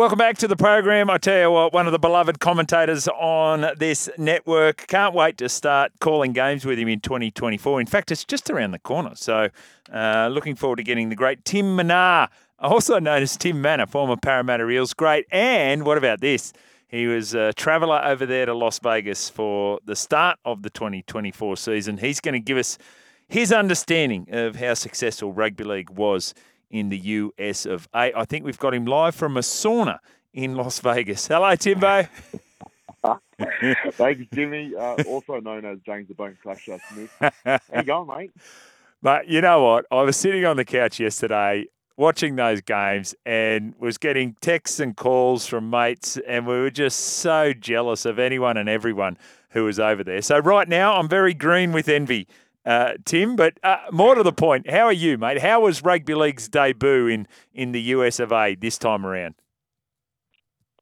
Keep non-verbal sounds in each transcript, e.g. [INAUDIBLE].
welcome back to the program. I tell you what, one of the beloved commentators on this network. Can't wait to start calling games with him in 2024. In fact, it's just around the corner. So, uh, looking forward to getting the great Tim Mannah, also known as Tim Manor, former Parramatta Eels great. And what about this? He was a traveller over there to Las Vegas for the start of the 2024 season. He's going to give us his understanding of how successful rugby league was in the US of A. I think we've got him live from a sauna in Las Vegas. Hello, Timbo. [LAUGHS] Thanks, Jimmy, uh, also known as James the Bone Crusher Smith. How you going, mate? But you know what? I was sitting on the couch yesterday watching those games and was getting texts and calls from mates, and we were just so jealous of anyone and everyone who was over there. So right now, I'm very green with envy uh, Tim. But uh, more to the point, how are you, mate? How was rugby league's debut in, in the US of A this time around?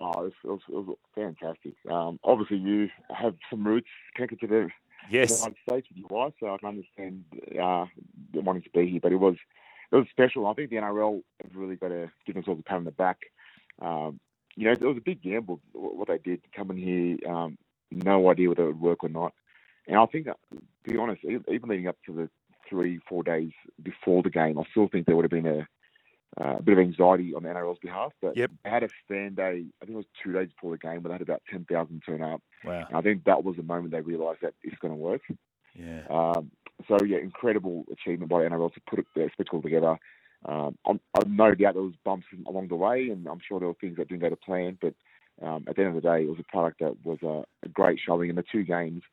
Oh, it was, it was fantastic. Um, obviously, you have some roots connected to the yes. United States with your wife, so I can understand uh, wanting to be here. But it was it was special. I think the NRL have really got to give themselves a pat on the back. Um, you know, it was a big gamble what they did coming here. Um, no idea whether it would work or not. And I think, to be honest, even leading up to the three, four days before the game, I still think there would have been a, uh, a bit of anxiety on the NRL's behalf. But yep. they had a fan day, I think it was two days before the game, but they had about 10,000 turn up. Wow. And I think that was the moment they realised that it's going to work. Yeah. Um, so, yeah, incredible achievement by the NRL to put the spectacle together. Um, I'm, I'm no doubt there was bumps along the way, and I'm sure there were things that didn't go to plan. But um, at the end of the day, it was a product that was a, a great showing. in the two games –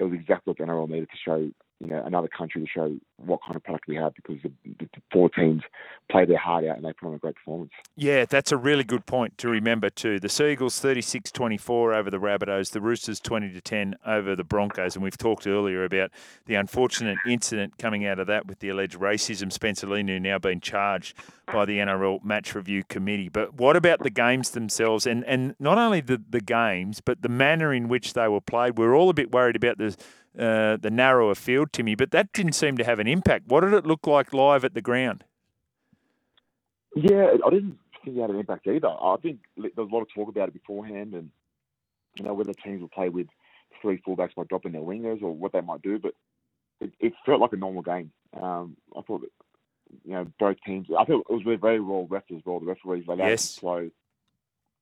it was exactly what the NRL needed to show you know, another country to show what kind of product we have because the, the, four teams play their heart out and they put on a great performance. Yeah, that's a really good point to remember too. The Seagulls 36-24 over the Rabbitohs, the Roosters 20 to 10 over the Broncos, and we've talked earlier about the unfortunate incident coming out of that with the alleged racism. Spencer Leniu now being charged by the NRL Match Review Committee. But what about the games themselves, and and not only the the games, but the manner in which they were played? We're all a bit worried about the uh, the narrower field, Timmy, but that didn't seem to have an impact. What did it look like live at the ground? Yeah, I didn't think it had an impact either. I think there was a lot of talk about it beforehand, and you know whether teams will play with three fullbacks by dropping their wingers or what they might do, but it, it felt like a normal game. Um, I thought that you know both teams. I thought it was very, very well refed as well. The referees yes. to flow,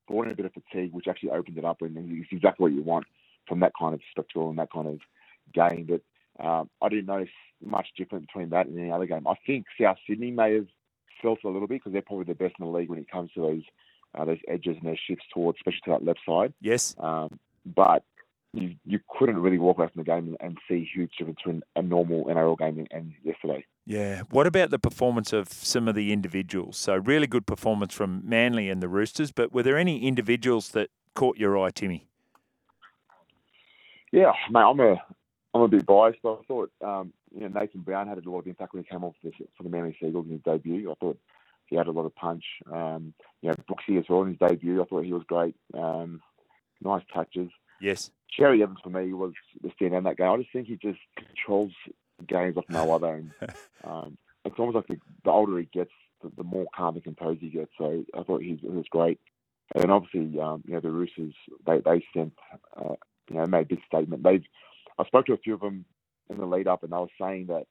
brought in a bit of fatigue, which actually opened it up, and it's exactly what you want from that kind of spectacle and that kind of game, but um, I didn't notice much difference between that and any other game. I think South Sydney may have felt a little bit because they're probably the best in the league when it comes to those uh, those edges and those shifts towards, especially to that left side. Yes. Um, but you you couldn't really walk away from the game and, and see huge difference between a normal NRL game and, and yesterday. Yeah. What about the performance of some of the individuals? So really good performance from Manly and the Roosters, but were there any individuals that caught your eye, Timmy? Yeah, mate, I'm a I'm a bit biased, but I thought um, you know Nathan Brown had a lot of impact when he came off for, for the Manly Seagulls in his debut. I thought he had a lot of punch. Um, you know, Brooksy as well in his debut. I thought he was great. Um, nice touches. Yes. Cherry Evans for me was the standout in that game. I just think he just controls games like no other. And [LAUGHS] um, it's almost like the, the older he gets, the, the, more calm and composed he gets. So I thought he, he was great. And obviously, um, you know, the Roosters, they, they sent, uh, you know, made a big statement. They've I spoke to a few of them in the lead up, and they were saying that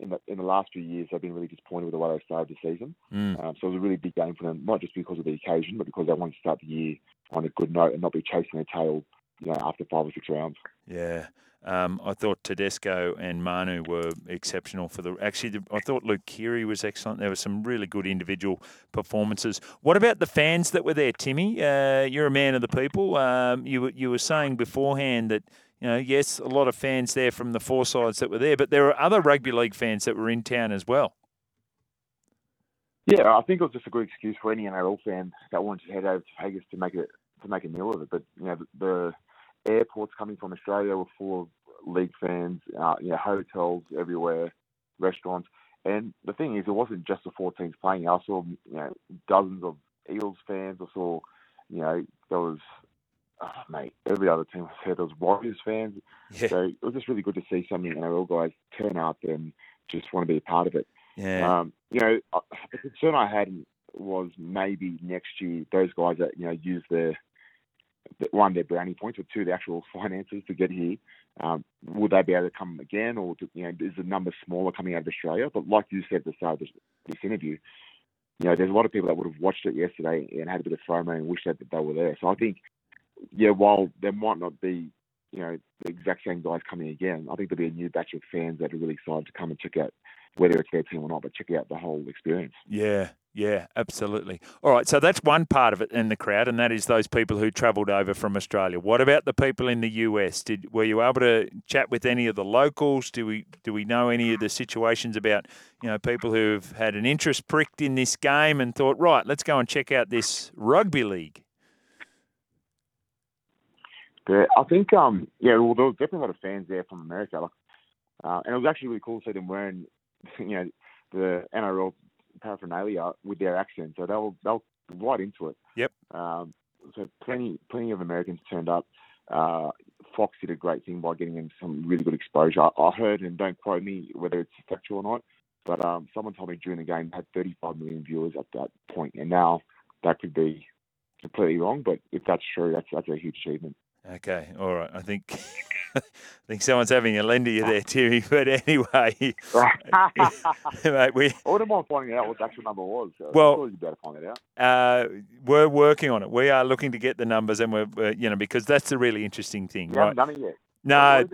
in the in the last few years they've been really disappointed with the way they started the season. Mm. Um, so it was a really big game for them, not just because of the occasion, but because they wanted to start the year on a good note and not be chasing their tail, you know, after five or six rounds. Yeah. Um, I thought Tedesco and Manu were exceptional for the. Actually, I thought Luke Keary was excellent. There were some really good individual performances. What about the fans that were there, Timmy? Uh, you're a man of the people. Um, you you were saying beforehand that you know, yes, a lot of fans there from the four sides that were there, but there were other rugby league fans that were in town as well. Yeah, I think it was just a good excuse for any NRL fan that wanted to head over to Vegas to make it to make a meal of it. But you know, the, the airports coming from Australia were full of league fans. Uh, you know, hotels everywhere, restaurants, and the thing is, it wasn't just the four teams playing. I saw you know dozens of Eels fans. I saw you know there was oh, mate, every other team. There was Warriors fans. Yeah. So it was just really good to see some NRL guys turn up and just want to be a part of it. Yeah. Um, you know, the concern I had was maybe next year those guys that you know use their one their brownie points, or two the actual [LAUGHS] finances to get here. Um, will they be able to come again, or you know is the number smaller coming out of Australia? But like you said at the start of this, this interview, you know there's a lot of people that would have watched it yesterday and had a bit of FOMO and wished that they were there. So I think yeah, while there might not be you know the exact same guys coming again, I think there'll be a new batch of fans that are really excited to come and check out whether it's their team or not, but check out the whole experience. Yeah, yeah, absolutely. All right, so that's one part of it in the crowd, and that is those people who travelled over from Australia. What about the people in the US? Did were you able to chat with any of the locals? Do we do we know any of the situations about you know people who've had an interest pricked in this game and thought, right, let's go and check out this rugby league? Yeah, I think um yeah, well there was definitely a lot of fans there from America, like, uh, and it was actually really cool to see them wearing [LAUGHS] you know the NRL paraphernalia with their accent, so they'll they'll right into it. Yep. Um, so plenty plenty of Americans turned up. Uh, Fox did a great thing by getting them some really good exposure. I, I heard, and don't quote me whether it's factual or not, but um, someone told me during the game had 35 million viewers at that point, and now that could be completely wrong. But if that's true, that's that's a huge achievement. Okay, all right. I think [LAUGHS] I think someone's having a lend you there, Timmy. [LAUGHS] But anyway, [LAUGHS] mate, we. I wouldn't mind finding out what the actual number was. So well, you better find it out. Uh, we're working on it. We are looking to get the numbers, and we're, we're you know because that's the really interesting thing, you right? Haven't done it yet. No.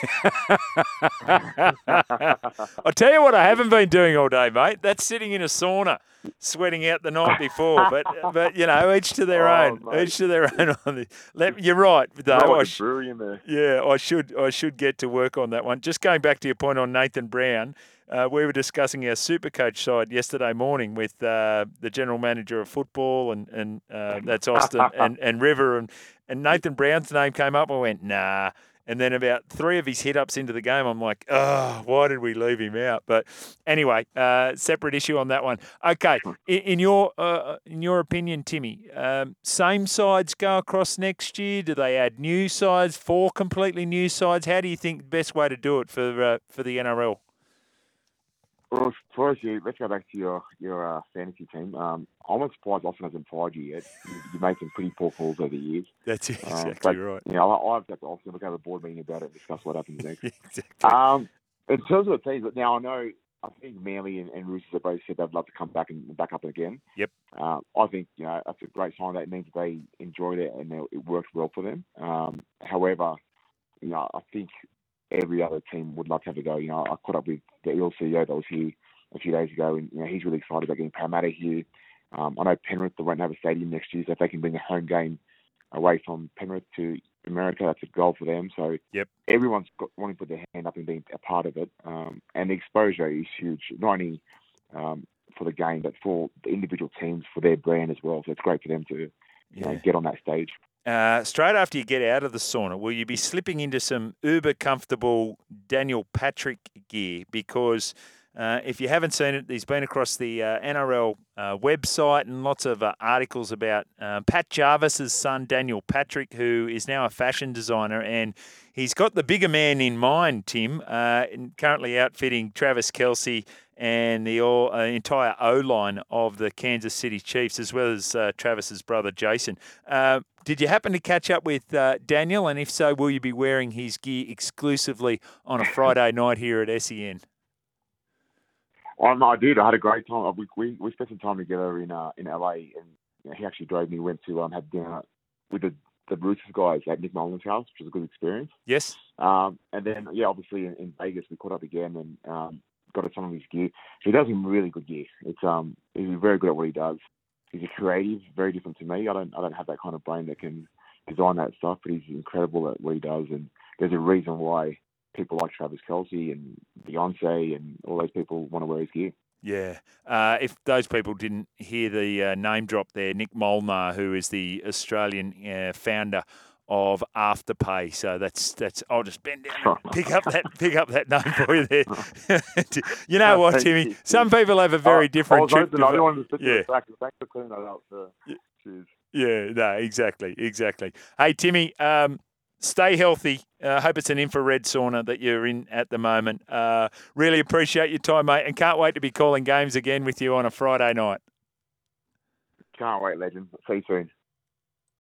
What have you been doing all day? I'll tell you what I haven't been doing all day, mate. That's sitting in a sauna, sweating out the night before. But [LAUGHS] but you know, each to their Oh, own. mate. Each to their [LAUGHS] own. On the, let, you're right, though. I sh- brewery in there. yeah, I should I should get to work on that one. Just going back to your point on Nathan Brown, uh, we were discussing our super coach side yesterday morning with uh, the general manager of football and and uh, that's Austin [LAUGHS] and, and River and and Nathan Brown's name came up. I went nah. And then about three of his hit ups into the game, I'm like, oh, why did we leave him out? But anyway, uh, separate issue on that one. Okay, in, in your uh, in your opinion, Timmy, um, same sides go across next year? Do they add new sides, four completely new sides? How do you think the best way to do it for uh, for the NRL? Well, first, you, let's go back to your your uh, fantasy team. Um, I'm not surprised Austin hasn't fired you yet. You, you made some pretty poor calls over the years. That's Um, exactly but, right. You know, I, I've got to Austin, we'll have a board meeting about it and discuss what happens [LAUGHS] next. exactly. Um, in terms of the teams, now I know I think Manly and, and Roosters have both said they'd love to come back and back up again. Yep. Uh, I think you know that's a great sign. That means they enjoyed it and they- it worked well for them. Um, however, you know I think every other team would love to have a go. You know, I caught up with the Eel CEO that was here a few days ago, and you know he's really excited about getting Parramatta here. Um, I know Penrith they won't have a stadium next year, so if they can bring a home game away from Penrith to America, that's a goal for them. So Yep. everyone's got, wanting to put their hand up and being a part of it, um, and the exposure is huge, not only um, for the game but for the individual teams for their brand as well. So it's great for them to you know get on that stage. Uh, straight after you get out of the sauna, will you be slipping into some uber comfortable Daniel Patrick gear? Because uh, if you haven't seen it, he's been across the uh, NRL uh, website and lots of uh, articles about uh, Pat Jarvis's son, Daniel Patrick, who is now a fashion designer. And he's got the bigger man in mind, Tim, currently outfitting Travis Kelce and the all, uh, entire O line of the Kansas City Chiefs, as well as uh, Travis's brother Jason. Uh, did you happen to catch up with uh, Daniel? And if so, will you be wearing his gear exclusively on a Friday [LAUGHS] night here at SEN? Oh, no, I did. I had a great time. We we, we spent some time together in uh, in LA, and you know, he actually drove me. Went to um had dinner with the the Roosters guys at Nick Molnar's house, which was a good experience. Yes. Um, and then yeah, obviously in, in Vegas we caught up again and um, got some of his gear. He does some really good gear. It's um he's very good at what he does. He's a creative, very different to me. I don't I don't have that kind of brain that can design that stuff, but he's incredible at what he does. And there's a reason why people like Travis Kelce and Beyonce and all those people want to wear his gear. Yeah. Uh, if those people didn't hear the uh, name drop there, Nick Molnar, who is the Australian uh, founder of Afterpay. So that's that's. I'll just bend down and [LAUGHS] pick up that pick up that name for you there. [LAUGHS] you know what, Timmy? Some people have a very I- different I was trip. I didn't to sit yeah. Thanks for clearing that up. Cheers. Yeah, no, exactly, exactly. Hey, Timmy, um, stay healthy. I uh, hope it's an infrared sauna that you're in at the moment. Uh, really appreciate your time, mate, and can't wait to be calling games again with you on a Friday night. Can't wait, legend. See you soon.